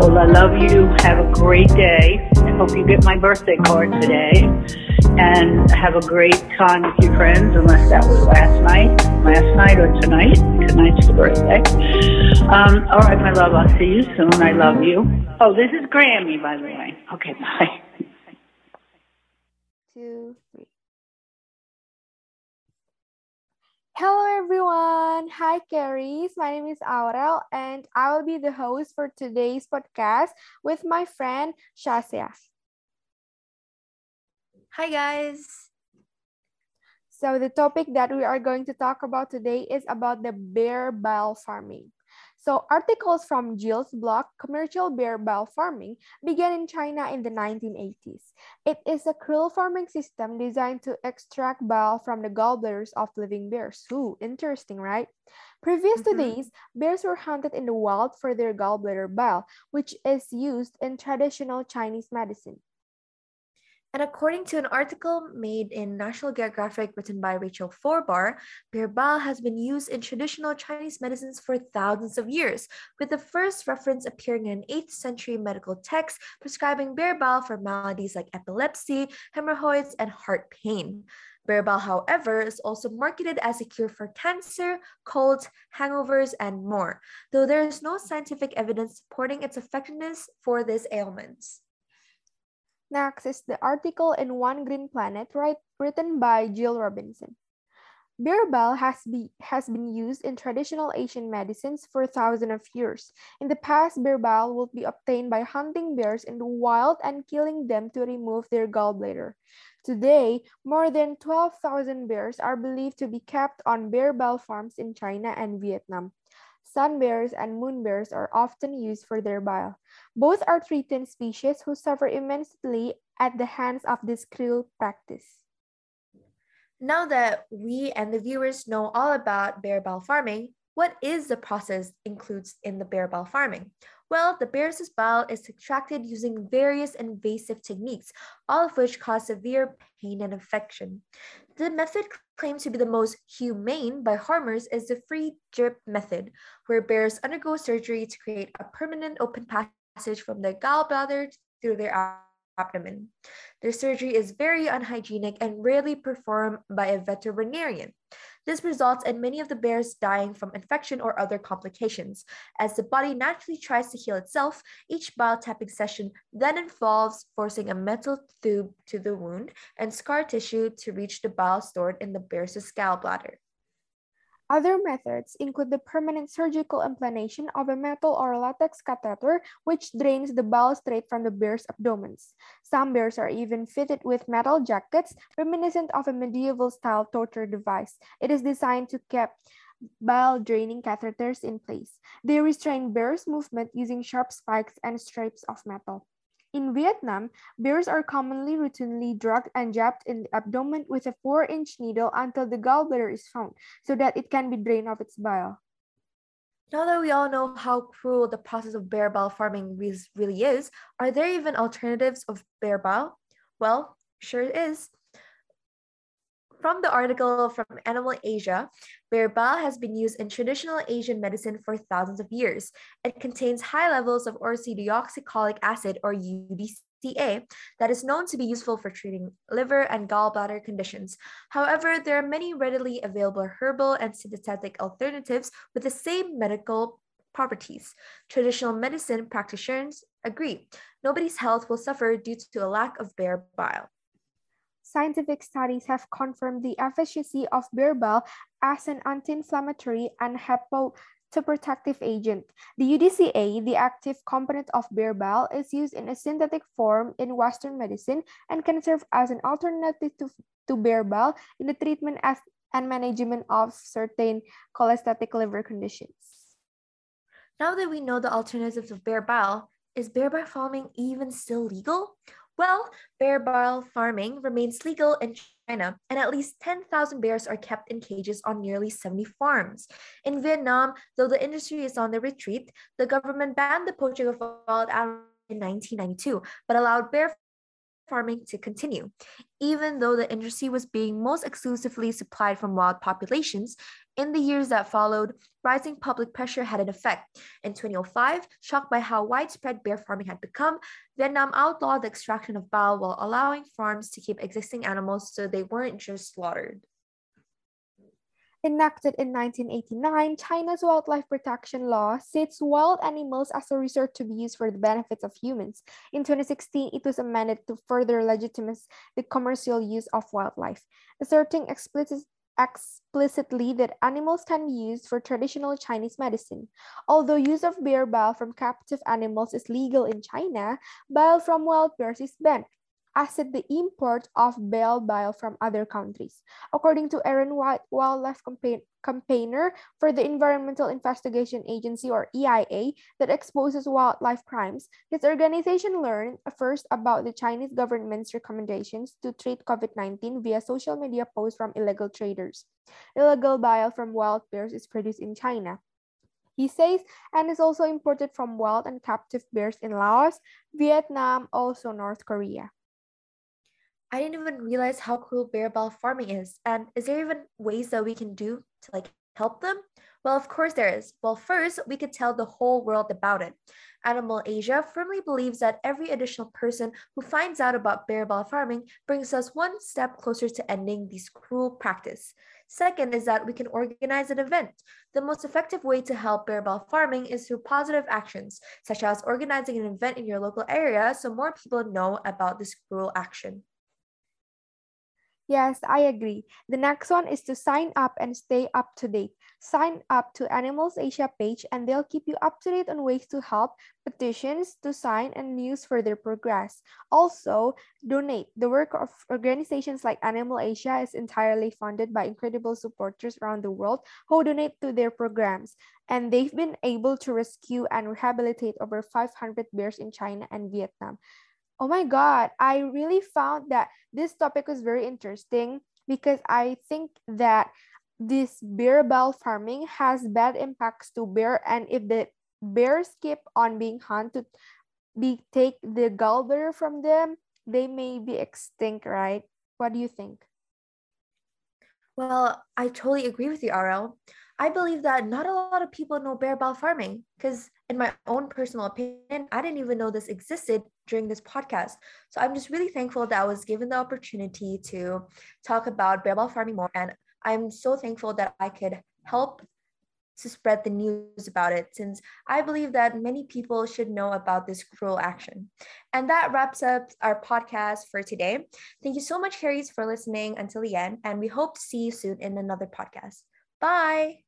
So I love you. Have a great day. I hope you get my birthday card today. And have a great time with your friends, unless that was last night, last night or tonight. Tonight's the birthday. Um, all right, my love. I'll see you soon. I love you. Oh, this is Grammy, by the way. Okay, bye. Two, three. Hello everyone. Hi Carries. My name is Aurel and I will be the host for today's podcast with my friend Shasya. Hi guys. So the topic that we are going to talk about today is about the bear bile farming. So articles from Jill's blog, Commercial Bear Bile Farming, began in China in the 1980s. It is a krill farming system designed to extract bile from the gallbladders of living bears. Ooh, interesting, right? Previous mm-hmm. to these, bears were hunted in the wild for their gallbladder bile, which is used in traditional Chinese medicine. And according to an article made in National Geographic written by Rachel Fobar, bear bile has been used in traditional Chinese medicines for thousands of years, with the first reference appearing in an 8th century medical text prescribing bear bile for maladies like epilepsy, hemorrhoids, and heart pain. Bear bile, however, is also marketed as a cure for cancer, colds, hangovers, and more, though there is no scientific evidence supporting its effectiveness for these ailments. Next is the article in One Green Planet written by Jill Robinson. Bear bile has, be, has been used in traditional Asian medicines for thousands of years. In the past, bear bile would be obtained by hunting bears in the wild and killing them to remove their gallbladder. Today, more than 12,000 bears are believed to be kept on bear bile farms in China and Vietnam. Sun bears and moon bears are often used for their bile. Both are threatened species who suffer immensely at the hands of this cruel practice. Now that we and the viewers know all about bear bile farming, what is the process includes in the bear bile farming? Well, the bear's bile is extracted using various invasive techniques, all of which cause severe pain and infection. The method claimed to be the most humane by harmers is the free drip method, where bears undergo surgery to create a permanent open passage from their gallbladder through their abdomen. Their surgery is very unhygienic and rarely performed by a veterinarian. This results in many of the bears dying from infection or other complications. As the body naturally tries to heal itself, each bile tapping session then involves forcing a metal tube to the wound and scar tissue to reach the bile stored in the bear's gallbladder. Other methods include the permanent surgical implantation of a metal or latex catheter, which drains the bile straight from the bear's abdomens. Some bears are even fitted with metal jackets, reminiscent of a medieval style torture device. It is designed to keep bile draining catheters in place. They restrain bears' movement using sharp spikes and strips of metal. In Vietnam, bears are commonly routinely drugged and jabbed in the abdomen with a 4-inch needle until the gallbladder is found, so that it can be drained of its bile. Now that we all know how cruel the process of bear bile farming really is, are there even alternatives of bear bile? Well, sure is. From the article from Animal Asia, bear bile has been used in traditional Asian medicine for thousands of years. It contains high levels of ursodeoxycholic acid or UDCA that is known to be useful for treating liver and gallbladder conditions. However, there are many readily available herbal and synthetic alternatives with the same medical properties. Traditional medicine practitioners agree nobody's health will suffer due to a lack of bear bile scientific studies have confirmed the efficacy of bear bile as an anti-inflammatory and hepatoprotective agent. The UDCA, the active component of bear bile, is used in a synthetic form in Western medicine and can serve as an alternative to, to bear bile in the treatment as, and management of certain cholestatic liver conditions. Now that we know the alternatives of bear bile, is bear bile farming even still legal? Well, bear bile farming remains legal in China, and at least 10,000 bears are kept in cages on nearly 70 farms. In Vietnam, though the industry is on the retreat, the government banned the poaching of wild animals in 1992, but allowed bear farming to continue. Even though the industry was being most exclusively supplied from wild populations, In the years that followed, rising public pressure had an effect. In 2005, shocked by how widespread bear farming had become, Vietnam outlawed the extraction of bile while allowing farms to keep existing animals so they weren't just slaughtered. Enacted in 1989, China's wildlife protection law sets wild animals as a resource to be used for the benefits of humans. In 2016, it was amended to further legitimize the commercial use of wildlife, asserting explicit explicitly that animals can be used for traditional Chinese medicine. Although use of bear bile from captive animals is legal in China, bile from wild bears is banned asset the import of bale bile from other countries. According to Aron White, wildlife campaign, campaigner for the Environmental Investigation Agency or EIA that exposes wildlife crimes, his organization learned first about the Chinese government's recommendations to treat COVID-19 via social media posts from illegal traders. Illegal bile from wild bears is produced in China. He says, and is also imported from wild and captive bears in Laos, Vietnam, also North Korea. I didn't even realize how cruel bear bile farming is. And is there even ways that we can do to like help them? Well, of course there is. Well, first, we could tell the whole world about it. Animal Asia firmly believes that every additional person who finds out about bear bile farming brings us one step closer to ending this cruel practice. Second is that we can organize an event. The most effective way to help bear bile farming is through positive actions, such as organizing an event in your local area so more people know about this cruel action. Yes, I agree. The next one is to sign up and stay up to date. Sign up to Animals Asia page and they'll keep you up to date on ways to help, petitions to sign, and news for their progress. Also, donate. The work of organizations like Animal Asia is entirely funded by incredible supporters around the world who donate to their programs. And they've been able to rescue and rehabilitate over 500 bears in China and Vietnam. Oh my God, I really found that this topic was very interesting because I think that this bear bell farming has bad impacts to bear and if the bears keep on being hunted be take the gallbladder from them they may be extinct right? What do you think? Well i totally agree with you Aurel I believe that not a lot of people know bear bile farming because, in my own personal opinion, I didn't even know this existed during this podcast. So I'm just really thankful that I was given the opportunity to talk about bear bile farming more. And I'm so thankful that I could help to spread the news about it since I believe that many people should know about this cruel action. And that wraps up our podcast for today. Thank you so much, Harry's, for listening until the end. And we hope to see you soon in another podcast. Bye.